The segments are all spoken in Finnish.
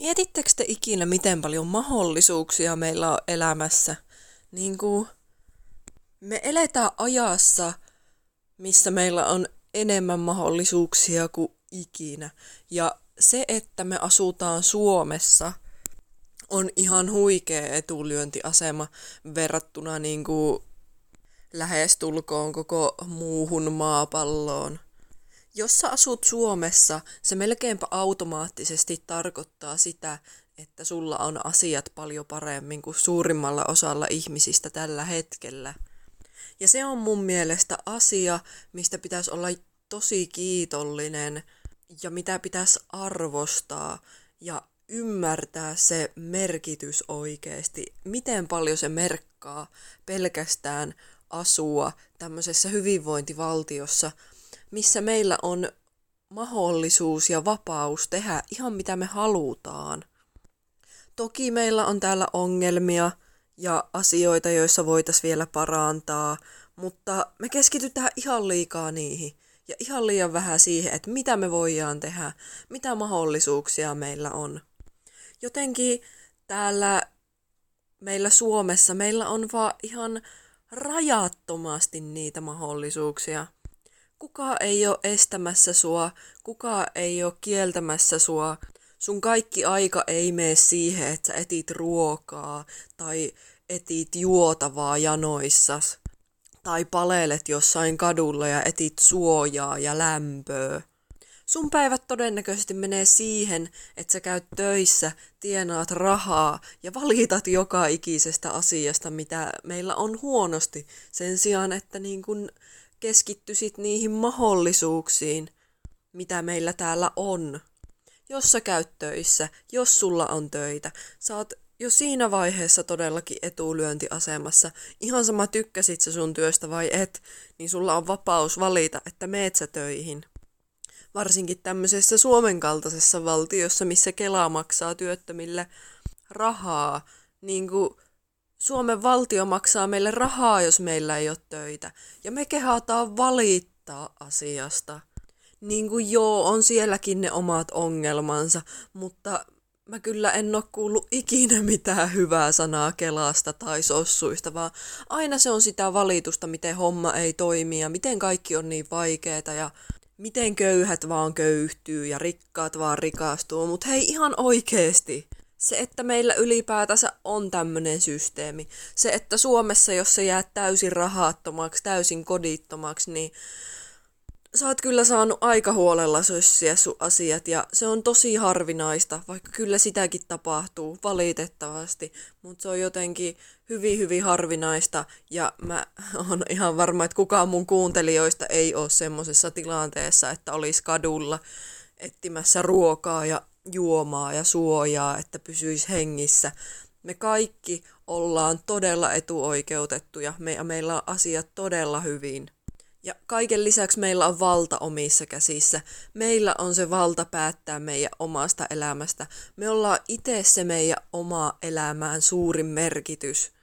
Mietittekö te ikinä, miten paljon mahdollisuuksia meillä on elämässä? Niin kuin me eletään ajassa, missä meillä on enemmän mahdollisuuksia kuin ikinä. Ja se, että me asutaan Suomessa, on ihan huikea etulyöntiasema verrattuna niin kuin lähestulkoon koko muuhun maapalloon. Jos sä asut Suomessa, se melkeinpä automaattisesti tarkoittaa sitä, että sulla on asiat paljon paremmin kuin suurimmalla osalla ihmisistä tällä hetkellä. Ja se on mun mielestä asia, mistä pitäisi olla tosi kiitollinen ja mitä pitäisi arvostaa ja ymmärtää se merkitys oikeasti, miten paljon se merkkaa pelkästään asua tämmöisessä hyvinvointivaltiossa, missä meillä on mahdollisuus ja vapaus tehdä ihan mitä me halutaan. Toki meillä on täällä ongelmia ja asioita, joissa voitaisiin vielä parantaa, mutta me keskitytään ihan liikaa niihin ja ihan liian vähän siihen, että mitä me voidaan tehdä, mitä mahdollisuuksia meillä on. Jotenkin täällä meillä Suomessa meillä on vaan ihan rajattomasti niitä mahdollisuuksia. Kuka ei ole estämässä sua, kuka ei ole kieltämässä sua. Sun kaikki aika ei mene siihen, että sä etit ruokaa tai etit juotavaa janoissas. Tai palelet jossain kadulla ja etit suojaa ja lämpöä. Sun päivät todennäköisesti menee siihen, että sä käyt töissä, tienaat rahaa ja valitat joka ikisestä asiasta, mitä meillä on huonosti, sen sijaan, että niin kun keskittyisit niihin mahdollisuuksiin, mitä meillä täällä on. Jos sä käyt töissä, jos sulla on töitä, sä oot jo siinä vaiheessa todellakin etulyöntiasemassa. Ihan sama tykkäsit sä sun työstä vai et, niin sulla on vapaus valita, että meet sä töihin varsinkin tämmöisessä Suomen kaltaisessa valtiossa, missä Kela maksaa työttömille rahaa, niin kuin Suomen valtio maksaa meille rahaa, jos meillä ei ole töitä. Ja me kehataan valittaa asiasta. Niin kuin joo, on sielläkin ne omat ongelmansa, mutta mä kyllä en ole kuullut ikinä mitään hyvää sanaa Kelasta tai sossuista, vaan aina se on sitä valitusta, miten homma ei toimi ja miten kaikki on niin vaikeeta ja miten köyhät vaan köyhtyy ja rikkaat vaan rikastuu, mutta hei ihan oikeesti. Se, että meillä ylipäätänsä on tämmöinen systeemi. Se, että Suomessa, jos sä jäät täysin rahattomaksi, täysin kodittomaksi, niin sä oot kyllä saanut aika huolella sössiä sun asiat ja se on tosi harvinaista, vaikka kyllä sitäkin tapahtuu valitettavasti, mutta se on jotenkin hyvin hyvin harvinaista ja mä oon ihan varma, että kukaan mun kuuntelijoista ei ole semmoisessa tilanteessa, että olisi kadulla etsimässä ruokaa ja juomaa ja suojaa, että pysyisi hengissä. Me kaikki ollaan todella etuoikeutettuja, me, meillä on asiat todella hyvin. Ja kaiken lisäksi meillä on valta omissa käsissä. Meillä on se valta päättää meidän omasta elämästä. Me ollaan itse se meidän oma elämään suurin merkitys.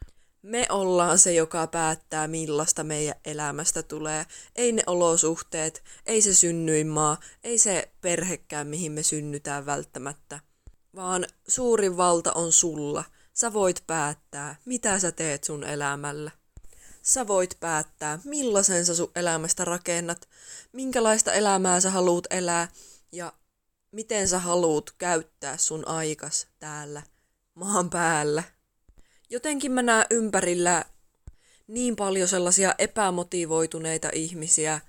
Me ollaan se, joka päättää, millaista meidän elämästä tulee. Ei ne olosuhteet, ei se synnyinmaa, ei se perhekään, mihin me synnytään välttämättä. Vaan suurin valta on sulla. Sä voit päättää, mitä sä teet sun elämällä. Sä voit päättää, millaisen sä sun elämästä rakennat, minkälaista elämää sä haluut elää ja miten sä haluut käyttää sun aikas täällä maan päällä. Jotenkin mä näen ympärillä niin paljon sellaisia epämotivoituneita ihmisiä,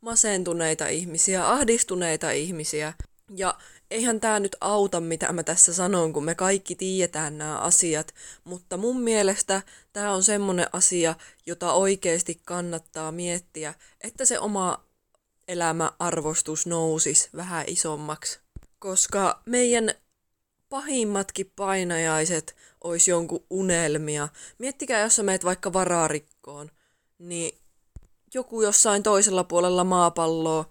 masentuneita ihmisiä, ahdistuneita ihmisiä. Ja eihän tämä nyt auta, mitä mä tässä sanon, kun me kaikki tiedetään nämä asiat, mutta mun mielestä tämä on semmonen asia, jota oikeasti kannattaa miettiä, että se oma elämäarvostus nousisi vähän isommaksi. Koska meidän pahimmatkin painajaiset olisi jonkun unelmia. Miettikää, jos sä meet vaikka vararikkoon, niin joku jossain toisella puolella maapalloa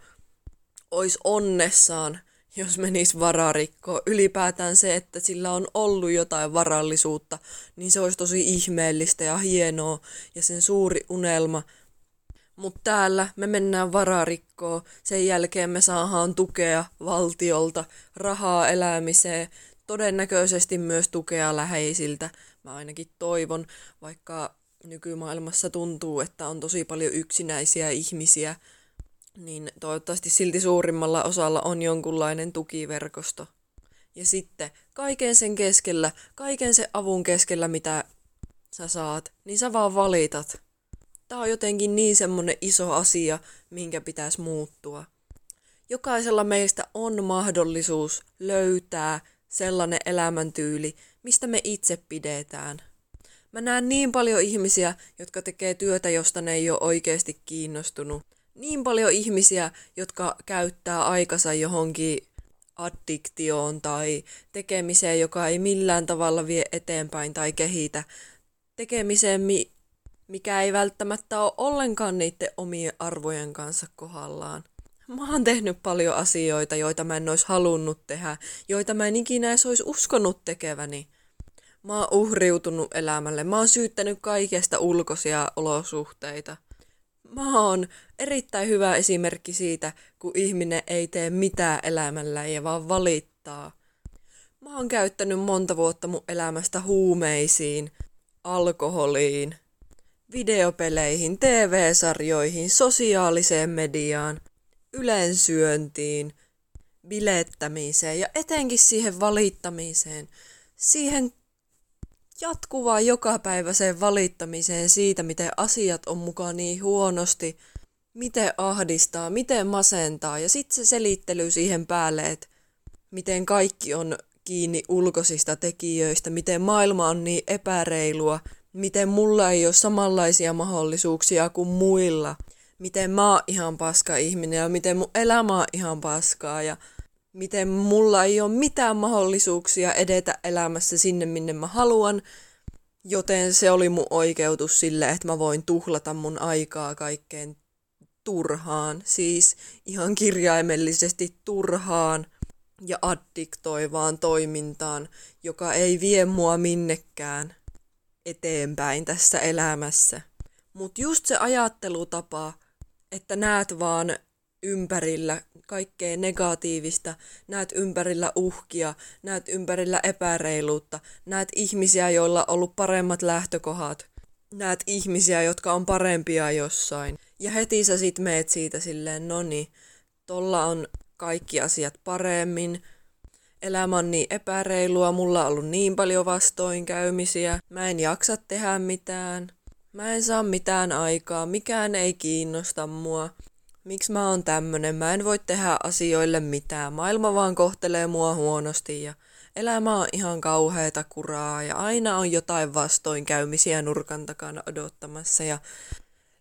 olisi onnessaan jos menisi vararikko. Ylipäätään se, että sillä on ollut jotain varallisuutta, niin se olisi tosi ihmeellistä ja hienoa ja sen suuri unelma. Mutta täällä me mennään vararikkoon, sen jälkeen me saadaan tukea valtiolta, rahaa elämiseen, todennäköisesti myös tukea läheisiltä. Mä ainakin toivon, vaikka nykymaailmassa tuntuu, että on tosi paljon yksinäisiä ihmisiä, niin toivottavasti silti suurimmalla osalla on jonkunlainen tukiverkosto. Ja sitten kaiken sen keskellä, kaiken sen avun keskellä, mitä sä saat, niin sä vaan valitat. Tää on jotenkin niin semmonen iso asia, minkä pitäisi muuttua. Jokaisella meistä on mahdollisuus löytää sellainen elämäntyyli, mistä me itse pidetään. Mä näen niin paljon ihmisiä, jotka tekee työtä, josta ne ei ole oikeasti kiinnostunut. Niin paljon ihmisiä, jotka käyttää aikansa johonkin addiktioon tai tekemiseen, joka ei millään tavalla vie eteenpäin tai kehitä. Tekemiseen, mi- mikä ei välttämättä ole ollenkaan niiden omien arvojen kanssa kohdallaan. Mä oon tehnyt paljon asioita, joita mä en olisi halunnut tehdä, joita mä en ikinä edes olisi uskonut tekeväni. Mä oon uhriutunut elämälle, mä oon syyttänyt kaikesta ulkoisia olosuhteita. Mä oon erittäin hyvä esimerkki siitä, kun ihminen ei tee mitään elämällä ja vaan valittaa. Mä oon käyttänyt monta vuotta mun elämästä huumeisiin, alkoholiin, videopeleihin, TV-sarjoihin, sosiaaliseen mediaan, yleensyöntiin, bilettämiseen ja etenkin siihen valittamiseen, siihen jatkuvaan jokapäiväiseen valittamiseen siitä, miten asiat on mukaan niin huonosti, miten ahdistaa, miten masentaa. Ja sitten se selittely siihen päälle, että miten kaikki on kiinni ulkoisista tekijöistä, miten maailma on niin epäreilua, miten mulla ei ole samanlaisia mahdollisuuksia kuin muilla, miten mä oon ihan paska ihminen ja miten mun elämä on ihan paskaa ja miten mulla ei ole mitään mahdollisuuksia edetä elämässä sinne, minne mä haluan, joten se oli mun oikeutus sille, että mä voin tuhlata mun aikaa kaikkeen turhaan, siis ihan kirjaimellisesti turhaan ja addiktoivaan toimintaan, joka ei vie mua minnekään eteenpäin tässä elämässä. Mutta just se ajattelutapa, että näet vaan ympärillä kaikkea negatiivista, näet ympärillä uhkia, näet ympärillä epäreiluutta, näet ihmisiä, joilla on ollut paremmat lähtökohdat, näet ihmisiä, jotka on parempia jossain. Ja heti sä sit meet siitä silleen, no niin, tolla on kaikki asiat paremmin, elämä on niin epäreilua, mulla on ollut niin paljon vastoinkäymisiä, mä en jaksa tehdä mitään, mä en saa mitään aikaa, mikään ei kiinnosta mua. Miksi mä oon tämmönen, mä en voi tehdä asioille mitään, maailma vaan kohtelee mua huonosti ja elämä on ihan kauheata kuraa ja aina on jotain vastoinkäymisiä nurkan takana odottamassa ja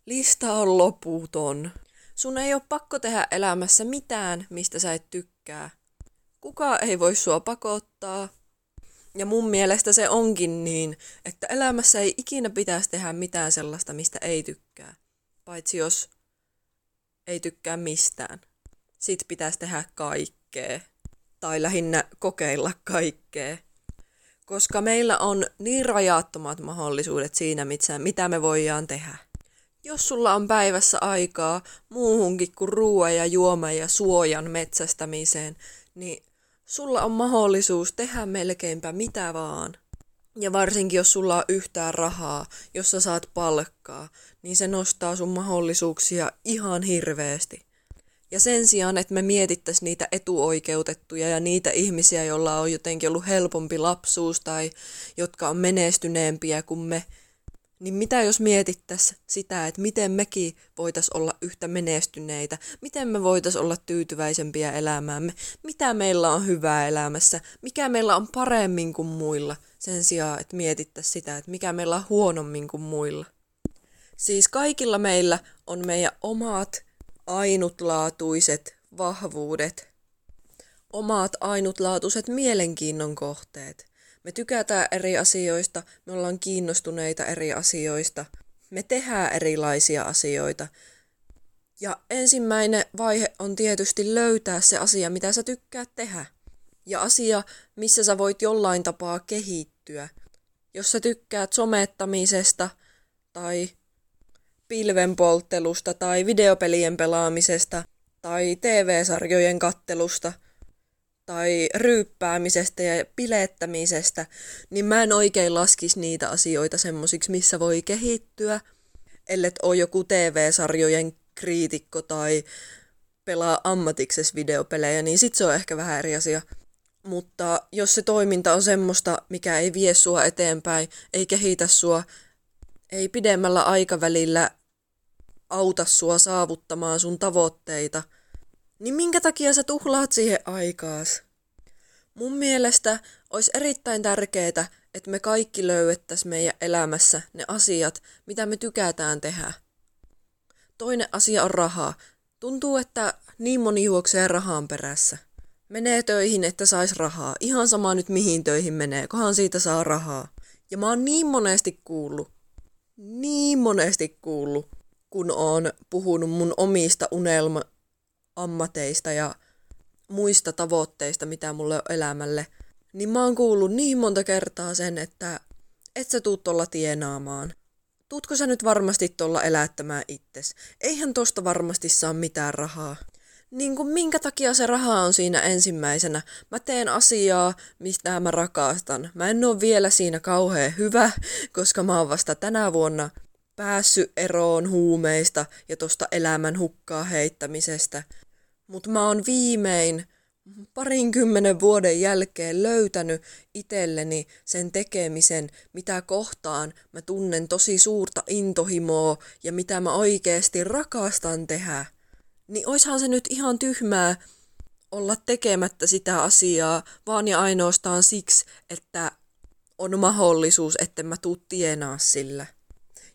lista on loputon. Sun ei ole pakko tehdä elämässä mitään, mistä sä et tykkää. Kuka ei voi sua pakottaa. Ja mun mielestä se onkin niin, että elämässä ei ikinä pitäisi tehdä mitään sellaista, mistä ei tykkää. Paitsi jos ei tykkää mistään. Sitten pitäisi tehdä kaikkea. Tai lähinnä kokeilla kaikkea. Koska meillä on niin rajattomat mahdollisuudet siinä, mitä me voidaan tehdä. Jos sulla on päivässä aikaa muuhunkin kuin ruoan ja juoman ja suojan metsästämiseen, niin sulla on mahdollisuus tehdä melkeinpä mitä vaan. Ja varsinkin jos sulla on yhtään rahaa, jos sä saat palkkaa, niin se nostaa sun mahdollisuuksia ihan hirveästi. Ja sen sijaan, että me mietittäisiin niitä etuoikeutettuja ja niitä ihmisiä, joilla on jotenkin ollut helpompi lapsuus tai jotka on menestyneempiä kuin me, niin mitä jos mietittäisiin sitä, että miten mekin voitaisiin olla yhtä menestyneitä, miten me voitaisiin olla tyytyväisempiä elämäämme, mitä meillä on hyvää elämässä, mikä meillä on paremmin kuin muilla, sen sijaan, että mietittäisiin sitä, että mikä meillä on huonommin kuin muilla. Siis kaikilla meillä on meidän omat ainutlaatuiset vahvuudet, omat ainutlaatuiset mielenkiinnon kohteet. Me tykätään eri asioista, me ollaan kiinnostuneita eri asioista, me tehdään erilaisia asioita. Ja ensimmäinen vaihe on tietysti löytää se asia, mitä sä tykkäät tehdä. Ja asia, missä sä voit jollain tapaa kehittyä. Jos sä tykkäät somettamisesta tai pilvenpolttelusta tai videopelien pelaamisesta tai TV-sarjojen kattelusta tai ryyppäämisestä ja pilettämisestä, niin mä en oikein laskisi niitä asioita semmosiksi, missä voi kehittyä, ellet ole joku TV-sarjojen kriitikko tai pelaa ammatiksessa videopelejä, niin sit se on ehkä vähän eri asia. Mutta jos se toiminta on semmoista, mikä ei vie sua eteenpäin, ei kehitä sua, ei pidemmällä aikavälillä auta sua saavuttamaan sun tavoitteita, niin minkä takia sä tuhlaat siihen aikaas? Mun mielestä olisi erittäin tärkeää, että me kaikki löydettäisiin meidän elämässä ne asiat, mitä me tykätään tehdä. Toinen asia on raha. Tuntuu, että niin moni juoksee rahaan perässä. Menee töihin, että sais rahaa. Ihan sama nyt mihin töihin menee, kohan siitä saa rahaa. Ja mä oon niin monesti kuullut, niin monesti kuullut, kun oon puhunut mun omista unelma-ammateista ja muista tavoitteista, mitä mulle on elämälle, niin mä oon kuullut niin monta kertaa sen, että et sä tuu tuolla tienaamaan. Tuutko sä nyt varmasti tuolla elättämään itses? Eihän tosta varmasti saa mitään rahaa. Niin kuin minkä takia se raha on siinä ensimmäisenä? Mä teen asiaa, mistä mä rakastan. Mä en oo vielä siinä kauhean hyvä, koska mä oon vasta tänä vuonna päässyt eroon huumeista ja tosta elämän hukkaa heittämisestä. Mutta mä oon viimein parinkymmenen vuoden jälkeen löytänyt itselleni sen tekemisen, mitä kohtaan mä tunnen tosi suurta intohimoa ja mitä mä oikeasti rakastan tehdä. Niin oishan se nyt ihan tyhmää olla tekemättä sitä asiaa vaan ja ainoastaan siksi, että on mahdollisuus, että mä tuu tienaa sillä.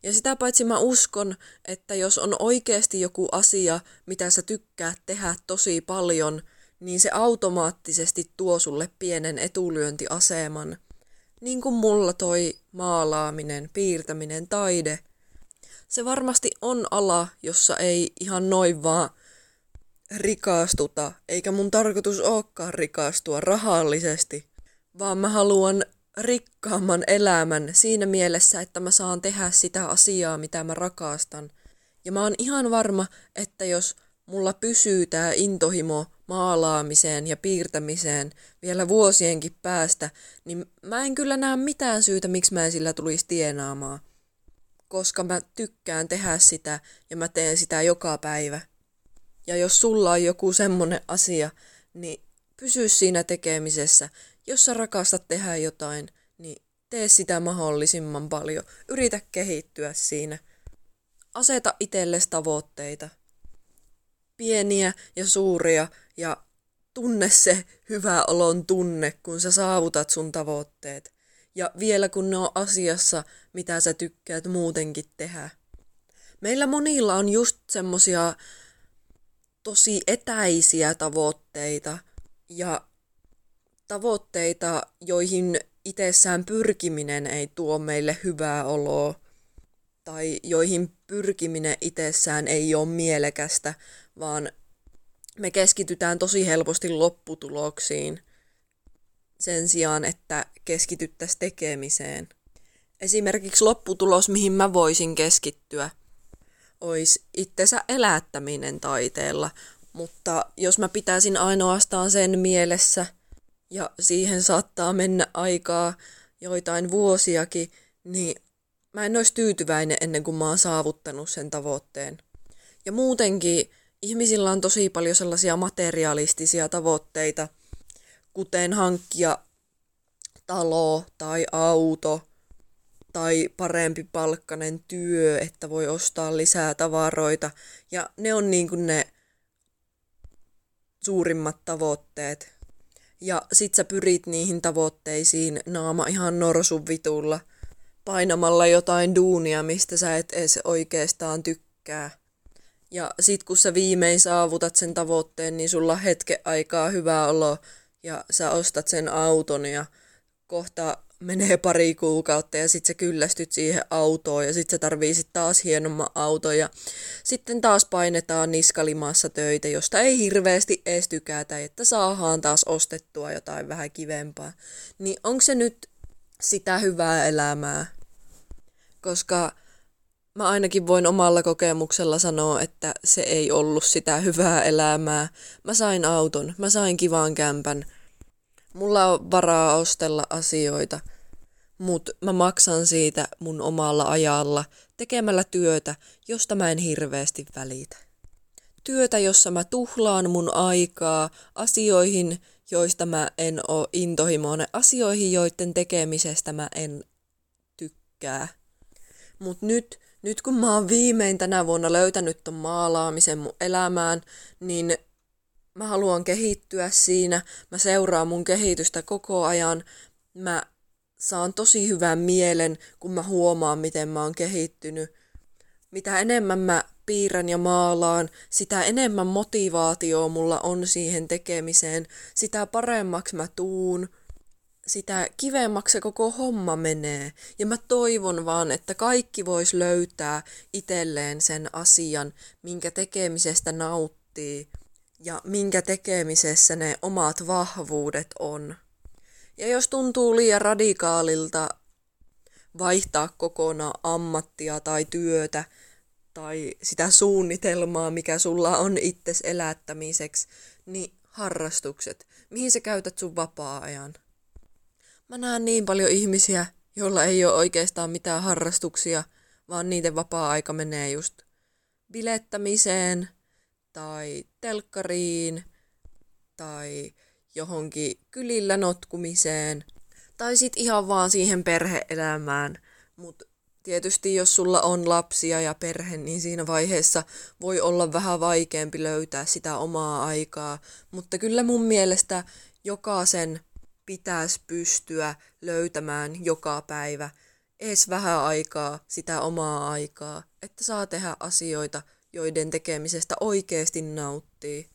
Ja sitä paitsi mä uskon, että jos on oikeasti joku asia, mitä sä tykkää tehdä tosi paljon, niin se automaattisesti tuo sulle pienen etulyöntiaseman. Niin kuin mulla toi maalaaminen, piirtäminen, taide. Se varmasti on ala, jossa ei ihan noin vaan rikastuta, eikä mun tarkoitus olekaan rikastua rahallisesti, vaan mä haluan rikkaamman elämän siinä mielessä, että mä saan tehdä sitä asiaa, mitä mä rakastan. Ja mä oon ihan varma, että jos mulla pysyy tää intohimo maalaamiseen ja piirtämiseen vielä vuosienkin päästä, niin mä en kyllä näe mitään syytä, miksi mä en sillä tulisi tienaamaan. Koska mä tykkään tehdä sitä ja mä teen sitä joka päivä. Ja jos sulla on joku semmonen asia, niin pysy siinä tekemisessä jos sä rakastat tehdä jotain, niin tee sitä mahdollisimman paljon. Yritä kehittyä siinä. Aseta itsellesi tavoitteita. Pieniä ja suuria ja tunne se hyvä olon tunne, kun sä saavutat sun tavoitteet. Ja vielä kun ne on asiassa, mitä sä tykkäät muutenkin tehdä. Meillä monilla on just semmosia tosi etäisiä tavoitteita ja tavoitteita, joihin itsessään pyrkiminen ei tuo meille hyvää oloa, tai joihin pyrkiminen itsessään ei ole mielekästä, vaan me keskitytään tosi helposti lopputuloksiin sen sijaan, että keskityttäisiin tekemiseen. Esimerkiksi lopputulos, mihin mä voisin keskittyä, olisi itsensä elättäminen taiteella, mutta jos mä pitäisin ainoastaan sen mielessä – ja siihen saattaa mennä aikaa joitain vuosiakin, niin mä en olisi tyytyväinen ennen kuin mä oon saavuttanut sen tavoitteen. Ja muutenkin ihmisillä on tosi paljon sellaisia materialistisia tavoitteita, kuten hankkia talo tai auto tai parempi palkkainen työ, että voi ostaa lisää tavaroita. Ja ne on niin kuin ne suurimmat tavoitteet. Ja sit sä pyrit niihin tavoitteisiin naama ihan norsun vitulla, painamalla jotain duunia, mistä sä et edes oikeastaan tykkää. Ja sit kun sä viimein saavutat sen tavoitteen, niin sulla hetke aikaa hyvä olo ja sä ostat sen auton ja kohta menee pari kuukautta ja sitten sä kyllästyt siihen autoon ja sitten sä tarvii taas hienomman auton ja sitten taas painetaan niskalimaassa töitä, josta ei hirveästi edes tykätä, että saadaan taas ostettua jotain vähän kivempaa. Niin onko se nyt sitä hyvää elämää? Koska mä ainakin voin omalla kokemuksella sanoa, että se ei ollut sitä hyvää elämää. Mä sain auton, mä sain kivan kämpän, Mulla on varaa ostella asioita, mutta mä maksan siitä mun omalla ajalla tekemällä työtä, josta mä en hirveästi välitä. Työtä, jossa mä tuhlaan mun aikaa asioihin, joista mä en oo intohimoinen, asioihin, joiden tekemisestä mä en tykkää. Mut nyt, nyt kun mä oon viimein tänä vuonna löytänyt ton maalaamisen mun elämään, niin mä haluan kehittyä siinä, mä seuraan mun kehitystä koko ajan, mä saan tosi hyvän mielen, kun mä huomaan, miten mä oon kehittynyt. Mitä enemmän mä piirrän ja maalaan, sitä enemmän motivaatioa mulla on siihen tekemiseen, sitä paremmaksi mä tuun, sitä kivemmaksi se koko homma menee. Ja mä toivon vaan, että kaikki vois löytää itselleen sen asian, minkä tekemisestä nauttii ja minkä tekemisessä ne omat vahvuudet on. Ja jos tuntuu liian radikaalilta vaihtaa kokonaan ammattia tai työtä tai sitä suunnitelmaa, mikä sulla on itses elättämiseksi, niin harrastukset. Mihin sä käytät sun vapaa-ajan? Mä näen niin paljon ihmisiä, joilla ei ole oikeastaan mitään harrastuksia, vaan niiden vapaa-aika menee just bilettämiseen tai telkkariin tai johonkin kylillä notkumiseen tai sitten ihan vaan siihen perheelämään. Mutta tietysti jos sulla on lapsia ja perhe, niin siinä vaiheessa voi olla vähän vaikeampi löytää sitä omaa aikaa. Mutta kyllä mun mielestä jokaisen pitäisi pystyä löytämään joka päivä edes vähän aikaa sitä omaa aikaa, että saa tehdä asioita, joiden tekemisestä oikeasti nauttii.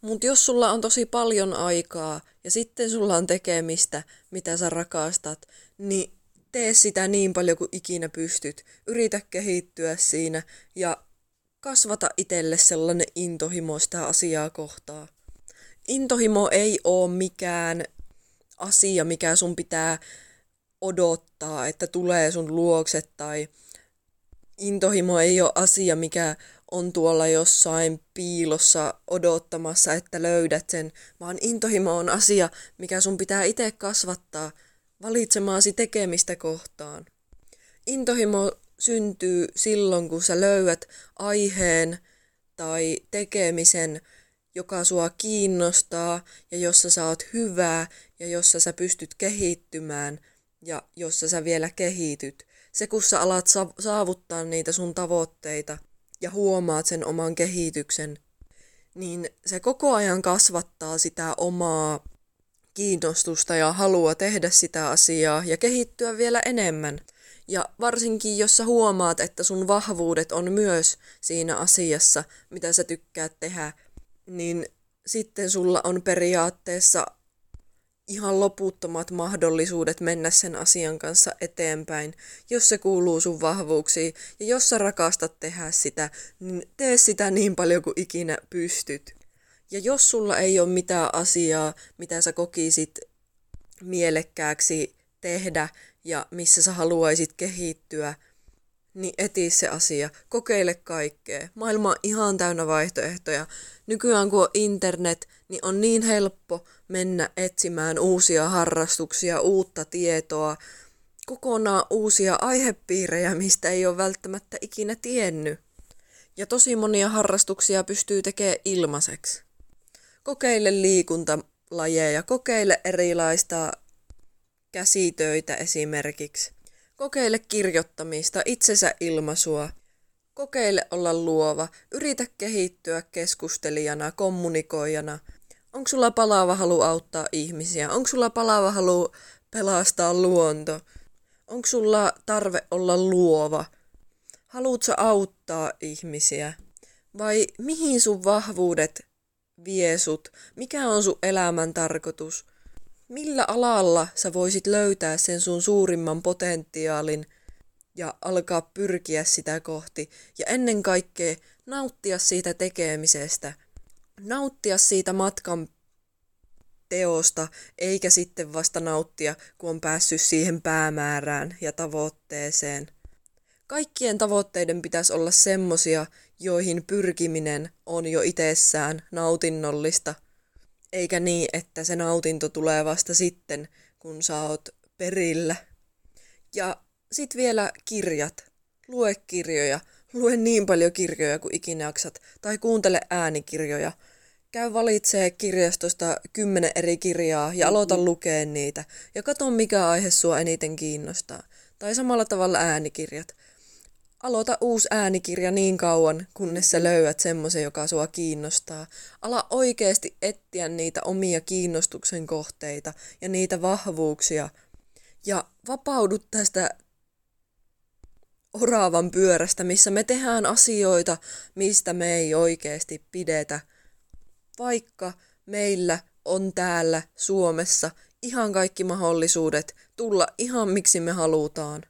Mutta jos sulla on tosi paljon aikaa ja sitten sulla on tekemistä, mitä sä rakastat, niin tee sitä niin paljon kuin ikinä pystyt. Yritä kehittyä siinä ja kasvata itselle sellainen intohimo sitä asiaa kohtaa. Intohimo ei ole mikään asia, mikä sun pitää odottaa, että tulee sun luokse tai intohimo ei ole asia, mikä on tuolla jossain piilossa odottamassa, että löydät sen, vaan intohimo on asia, mikä sun pitää itse kasvattaa valitsemaasi tekemistä kohtaan. Intohimo syntyy silloin, kun sä löydät aiheen tai tekemisen, joka sua kiinnostaa ja jossa sä oot hyvää ja jossa sä pystyt kehittymään ja jossa sä vielä kehityt. Se, kun sä alat saavuttaa niitä sun tavoitteita, ja huomaat sen oman kehityksen, niin se koko ajan kasvattaa sitä omaa kiinnostusta ja halua tehdä sitä asiaa ja kehittyä vielä enemmän. Ja varsinkin, jos sä huomaat, että sun vahvuudet on myös siinä asiassa, mitä sä tykkäät tehdä, niin sitten sulla on periaatteessa ihan loputtomat mahdollisuudet mennä sen asian kanssa eteenpäin, jos se kuuluu sun vahvuuksiin. Ja jos sä rakastat tehdä sitä, niin tee sitä niin paljon kuin ikinä pystyt. Ja jos sulla ei ole mitään asiaa, mitä sä kokisit mielekkääksi tehdä ja missä sä haluaisit kehittyä, niin eti se asia. Kokeile kaikkea. Maailma on ihan täynnä vaihtoehtoja. Nykyään kun on internet, niin on niin helppo mennä etsimään uusia harrastuksia, uutta tietoa, kokonaan uusia aihepiirejä, mistä ei ole välttämättä ikinä tiennyt. Ja tosi monia harrastuksia pystyy tekemään ilmaiseksi. Kokeile liikuntalajeja, kokeile erilaista käsitöitä esimerkiksi. Kokeile kirjoittamista, itsensä ilmaisua. Kokeile olla luova, yritä kehittyä keskustelijana, kommunikoijana. Onko sulla palaava halu auttaa ihmisiä? Onko sulla palaava halu pelastaa luonto? Onko sulla tarve olla luova? Haluatko auttaa ihmisiä? Vai mihin sun vahvuudet vie sut? Mikä on sun elämän tarkoitus? millä alalla sä voisit löytää sen sun suurimman potentiaalin ja alkaa pyrkiä sitä kohti. Ja ennen kaikkea nauttia siitä tekemisestä. Nauttia siitä matkan teosta, eikä sitten vasta nauttia, kun on päässyt siihen päämäärään ja tavoitteeseen. Kaikkien tavoitteiden pitäisi olla semmosia, joihin pyrkiminen on jo itsessään nautinnollista – Eikä niin, että se nautinto tulee vasta sitten, kun sä oot perillä. Ja sit vielä kirjat. Lue kirjoja. Lue niin paljon kirjoja kuin ikinä jaksat. Tai kuuntele äänikirjoja. Käy valitsee kirjastosta kymmenen eri kirjaa ja aloita mm-hmm. lukea niitä. Ja katso mikä aihe sua eniten kiinnostaa. Tai samalla tavalla äänikirjat. Aloita uusi äänikirja niin kauan, kunnes sä löydät semmoisen, joka sua kiinnostaa. Ala oikeasti etsiä niitä omia kiinnostuksen kohteita ja niitä vahvuuksia. Ja vapaudut tästä oravan pyörästä, missä me tehdään asioita, mistä me ei oikeasti pidetä. Vaikka meillä on täällä Suomessa ihan kaikki mahdollisuudet tulla ihan miksi me halutaan.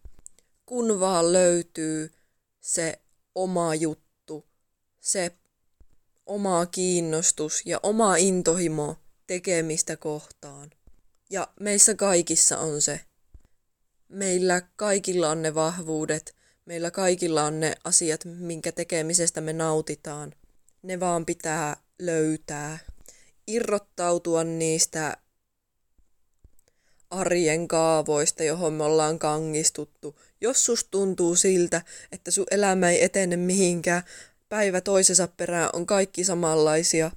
Kun vaan löytyy se oma juttu, se oma kiinnostus ja oma intohimo tekemistä kohtaan. Ja meissä kaikissa on se. Meillä kaikilla on ne vahvuudet, meillä kaikilla on ne asiat, minkä tekemisestä me nautitaan. Ne vaan pitää löytää. Irrottautua niistä arjen kaavoista, johon me ollaan kangistuttu. Jos sus tuntuu siltä, että sun elämä ei etene mihinkään, päivä toisensa perään on kaikki samanlaisia,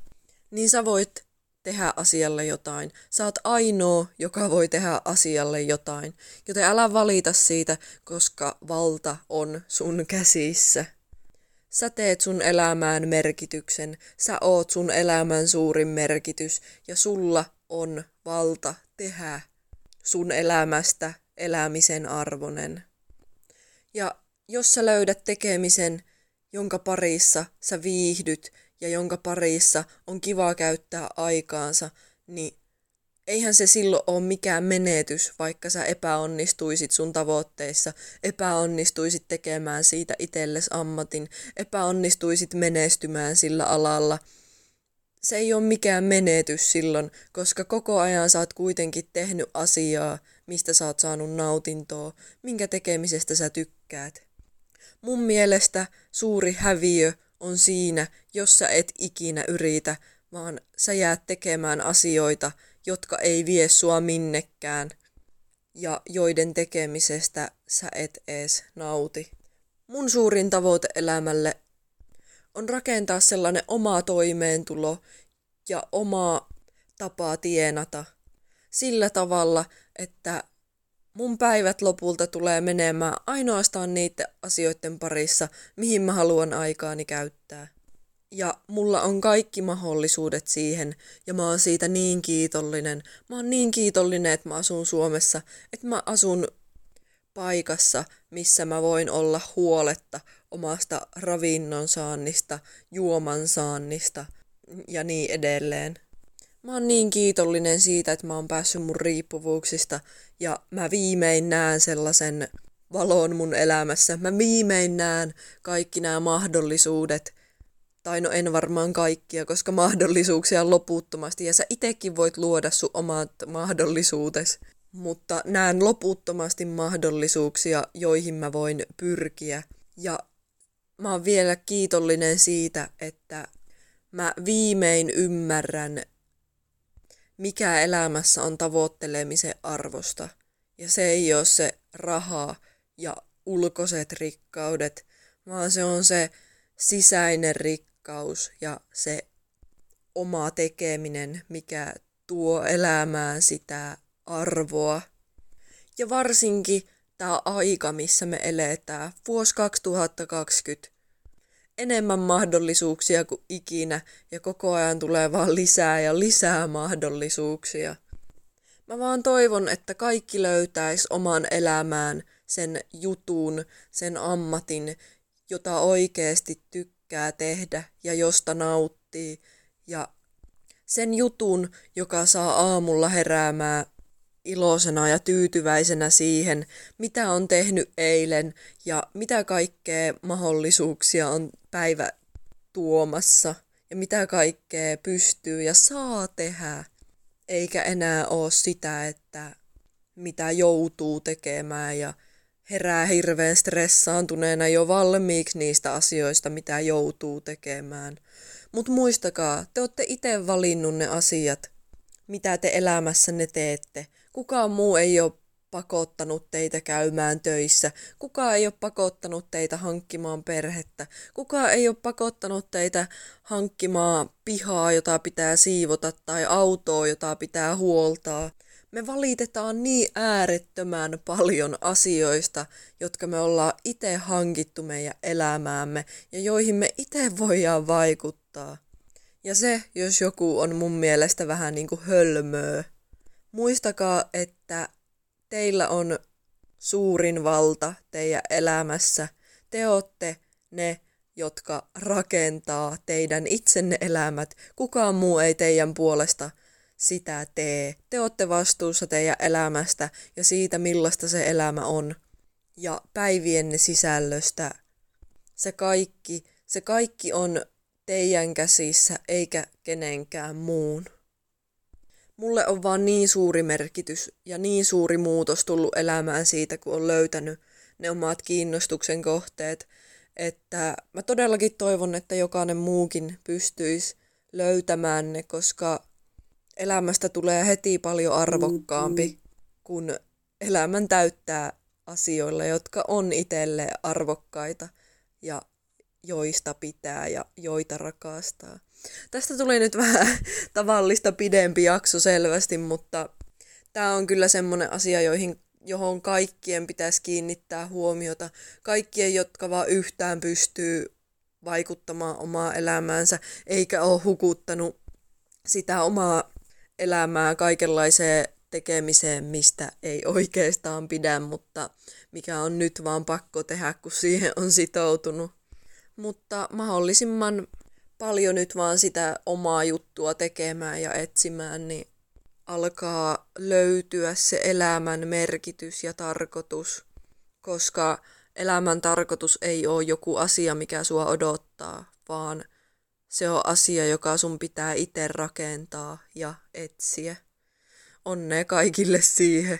niin sä voit tehdä asialle jotain. Sä oot ainoa, joka voi tehdä asialle jotain. Joten älä valita siitä, koska valta on sun käsissä. Sä teet sun elämään merkityksen, sä oot sun elämän suurin merkitys ja sulla on valta tehdä sun elämästä elämisen arvonen. Ja jos sä löydät tekemisen, jonka parissa sä viihdyt ja jonka parissa on kiva käyttää aikaansa, niin eihän se silloin ole mikään menetys, vaikka sä epäonnistuisit sun tavoitteissa, epäonnistuisit tekemään siitä itselles ammatin, epäonnistuisit menestymään sillä alalla – se ei ole mikään menetys silloin, koska koko ajan sä oot kuitenkin tehnyt asiaa, mistä sä oot saanut nautintoa, minkä tekemisestä sä tykkäät. Mun mielestä suuri häviö on siinä, jos sä et ikinä yritä, vaan sä jäät tekemään asioita, jotka ei vie sua minnekään ja joiden tekemisestä sä et ees nauti. Mun suurin tavoite elämälle on rakentaa sellainen oma toimeentulo ja oma tapa tienata sillä tavalla, että mun päivät lopulta tulee menemään ainoastaan niiden asioiden parissa, mihin mä haluan aikaani käyttää. Ja mulla on kaikki mahdollisuudet siihen, ja mä oon siitä niin kiitollinen. Mä oon niin kiitollinen, että mä asun Suomessa, että mä asun paikassa, missä mä voin olla huoletta omasta ravinnon saannista, juoman saannista ja niin edelleen. Mä oon niin kiitollinen siitä, että mä oon päässyt mun riippuvuuksista ja mä viimein näen sellaisen valon mun elämässä. Mä viimein näen kaikki nämä mahdollisuudet. Tai no en varmaan kaikkia, koska mahdollisuuksia on loputtomasti ja sä itekin voit luoda sun omat mahdollisuutes. Mutta näen loputtomasti mahdollisuuksia, joihin mä voin pyrkiä. Ja mä oon vielä kiitollinen siitä, että mä viimein ymmärrän, mikä elämässä on tavoittelemisen arvosta. Ja se ei ole se raha ja ulkoiset rikkaudet, vaan se on se sisäinen rikkaus ja se oma tekeminen, mikä tuo elämään sitä arvoa. Ja varsinkin tämä aika, missä me eletään, vuosi 2020, enemmän mahdollisuuksia kuin ikinä ja koko ajan tulee vaan lisää ja lisää mahdollisuuksia. Mä vaan toivon, että kaikki löytäis oman elämään sen jutun, sen ammatin, jota oikeasti tykkää tehdä ja josta nauttii. Ja sen jutun, joka saa aamulla heräämään iloisena ja tyytyväisenä siihen, mitä on tehnyt eilen ja mitä kaikkea mahdollisuuksia on päivä tuomassa ja mitä kaikkea pystyy ja saa tehdä. Eikä enää ole sitä, että mitä joutuu tekemään ja herää hirveän stressaantuneena jo valmiiksi niistä asioista, mitä joutuu tekemään. Mutta muistakaa, te olette itse valinnut ne asiat, mitä te elämässänne teette. Kukaan muu ei ole pakottanut teitä käymään töissä. Kukaan ei ole pakottanut teitä hankkimaan perhettä. Kukaan ei ole pakottanut teitä hankkimaan pihaa, jota pitää siivota, tai autoa, jota pitää huoltaa. Me valitetaan niin äärettömän paljon asioista, jotka me ollaan itse hankittu meidän elämäämme ja joihin me itse voidaan vaikuttaa. Ja se, jos joku on mun mielestä vähän niin kuin hölmöä. Muistakaa, että teillä on suurin valta teidän elämässä. Te olette ne, jotka rakentaa teidän itsenne elämät. Kukaan muu ei teidän puolesta sitä tee. Te olette vastuussa teidän elämästä ja siitä, millaista se elämä on. Ja päivienne sisällöstä. Se kaikki, se kaikki on teidän käsissä eikä kenenkään muun. Mulle on vaan niin suuri merkitys ja niin suuri muutos tullut elämään siitä, kun on löytänyt ne omat kiinnostuksen kohteet, että mä todellakin toivon, että jokainen muukin pystyisi löytämään ne, koska elämästä tulee heti paljon arvokkaampi, kun elämän täyttää asioilla, jotka on itselle arvokkaita ja joista pitää ja joita rakastaa. Tästä tuli nyt vähän tavallista pidempi jakso selvästi, mutta tämä on kyllä semmoinen asia, joihin, johon kaikkien pitäisi kiinnittää huomiota. Kaikkien, jotka vaan yhtään pystyy vaikuttamaan omaa elämäänsä, eikä ole hukuttanut sitä omaa elämää kaikenlaiseen tekemiseen, mistä ei oikeastaan pidä, mutta mikä on nyt vaan pakko tehdä, kun siihen on sitoutunut. Mutta mahdollisimman paljon nyt vaan sitä omaa juttua tekemään ja etsimään, niin alkaa löytyä se elämän merkitys ja tarkoitus, koska elämän tarkoitus ei ole joku asia, mikä sua odottaa, vaan se on asia, joka sun pitää itse rakentaa ja etsiä. Onnea kaikille siihen.